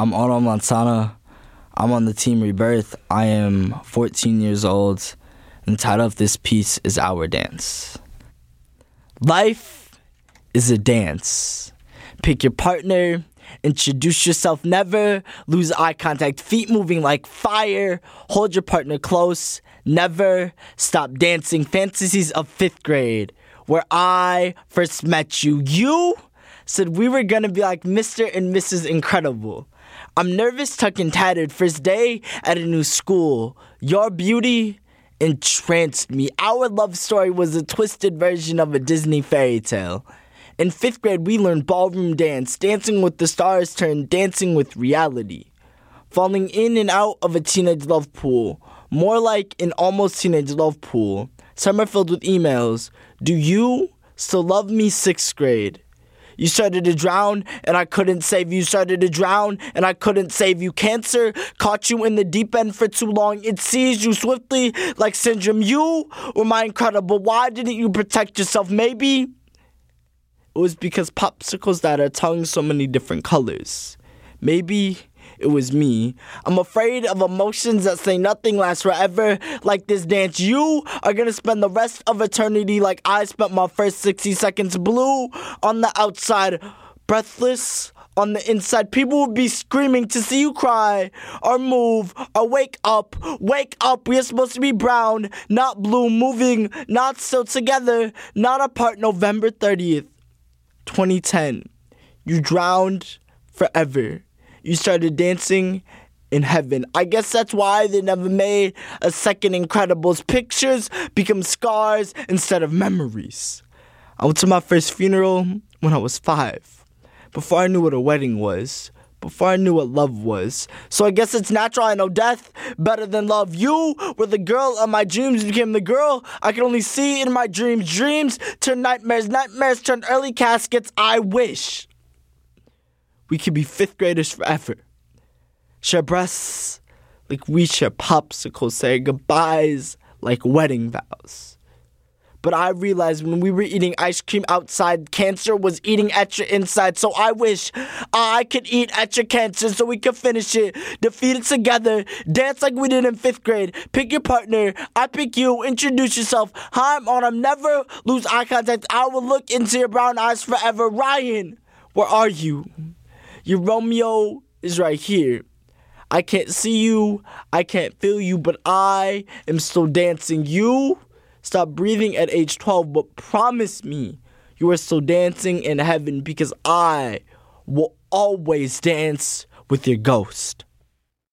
I'm Onam Lansana. I'm on the team Rebirth. I am 14 years old. And the title of this piece is Our Dance. Life is a dance. Pick your partner, introduce yourself, never lose eye contact, feet moving like fire, hold your partner close, never stop dancing. Fantasies of fifth grade, where I first met you. You said we were gonna be like Mr. and Mrs. Incredible. I'm nervous, tucked and tattered. First day at a new school. Your beauty entranced me. Our love story was a twisted version of a Disney fairy tale. In fifth grade, we learned ballroom dance. Dancing with the Stars turned dancing with reality. Falling in and out of a teenage love pool. More like an almost teenage love pool. Summer filled with emails. Do you still love me? Sixth grade. You started to drown and I couldn't save you. Started to drown and I couldn't save you. Cancer caught you in the deep end for too long. It seized you swiftly like syndrome. You were my incredible. Why didn't you protect yourself? Maybe it was because popsicles that are tongue so many different colors. Maybe it was me. I'm afraid of emotions that say nothing lasts forever, like this dance. You are gonna spend the rest of eternity like I spent my first 60 seconds blue on the outside, breathless on the inside. People will be screaming to see you cry or move or wake up. Wake up. We are supposed to be brown, not blue, moving, not still together, not apart. November 30th, 2010. You drowned forever you started dancing in heaven. I guess that's why they never made a second Incredibles. Pictures become scars instead of memories. I went to my first funeral when I was five, before I knew what a wedding was, before I knew what love was. So I guess it's natural I know death better than love. You were the girl of my dreams, became the girl I could only see in my dreams. Dreams turn nightmares, nightmares turn early caskets. I wish we could be fifth graders forever. Share breasts like we share popsicles, say goodbyes like wedding vows. But I realized when we were eating ice cream outside, cancer was eating at your inside. So I wish I could eat at your cancer so we could finish it, defeat it together, dance like we did in fifth grade. Pick your partner, I pick you, introduce yourself. Hi, I'm Onam. never lose eye contact. I will look into your brown eyes forever. Ryan, where are you? Your Romeo is right here. I can't see you, I can't feel you, but I am still dancing. You stop breathing at age 12, but promise me you are still dancing in heaven because I will always dance with your ghost.